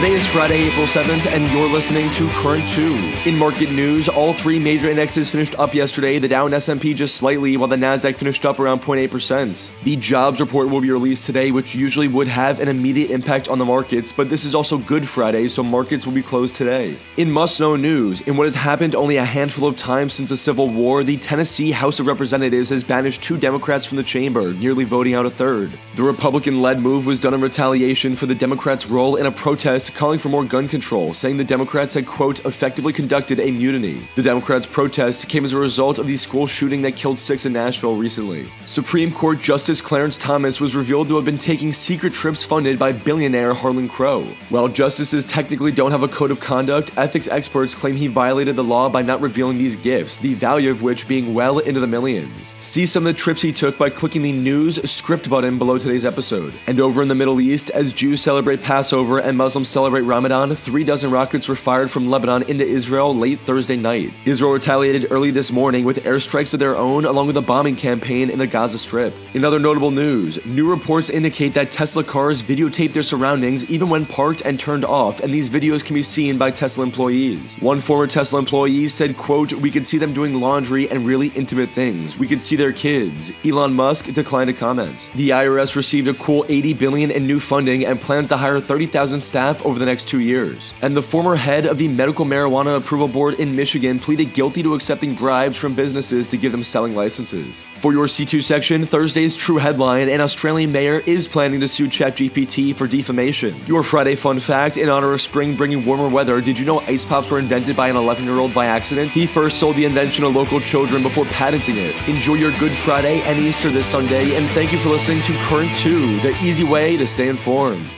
Today is Friday, April 7th, and you're listening to Current 2. In market news, all three major indexes finished up yesterday, the Dow and S&P just slightly, while the Nasdaq finished up around 0.8%. The jobs report will be released today, which usually would have an immediate impact on the markets, but this is also Good Friday, so markets will be closed today. In must-know news, in what has happened only a handful of times since the Civil War, the Tennessee House of Representatives has banished two Democrats from the chamber, nearly voting out a third. The Republican-led move was done in retaliation for the Democrats' role in a protest calling for more gun control, saying the Democrats had, quote, effectively conducted a mutiny. The Democrats' protest came as a result of the school shooting that killed six in Nashville recently. Supreme Court Justice Clarence Thomas was revealed to have been taking secret trips funded by billionaire Harlan Crow. While justices technically don't have a code of conduct, ethics experts claim he violated the law by not revealing these gifts, the value of which being well into the millions. See some of the trips he took by clicking the news script button below today's episode. And over in the Middle East, as Jews celebrate Passover and Muslims celebrate Ramadan, three dozen rockets were fired from Lebanon into Israel late Thursday night. Israel retaliated early this morning with airstrikes of their own, along with a bombing campaign in the Gaza Strip. In other notable news, new reports indicate that Tesla cars videotape their surroundings even when parked and turned off, and these videos can be seen by Tesla employees. One former Tesla employee said, quote, We could see them doing laundry and really intimate things. We could see their kids. Elon Musk declined to comment. The IRS received a cool 80 billion in new funding and plans to hire 30,000 staff over the next two years. And the former head of the Medical Marijuana Approval Board in Michigan pleaded guilty to accepting bribes from businesses to give them selling licenses. For your C2 section, Thursday's true headline an Australian mayor is planning to sue ChatGPT for defamation. Your Friday fun fact in honor of spring bringing warmer weather, did you know ice pops were invented by an 11 year old by accident? He first sold the invention to local children before patenting it. Enjoy your Good Friday and Easter this Sunday, and thank you for listening to Current 2, the easy way to stay informed.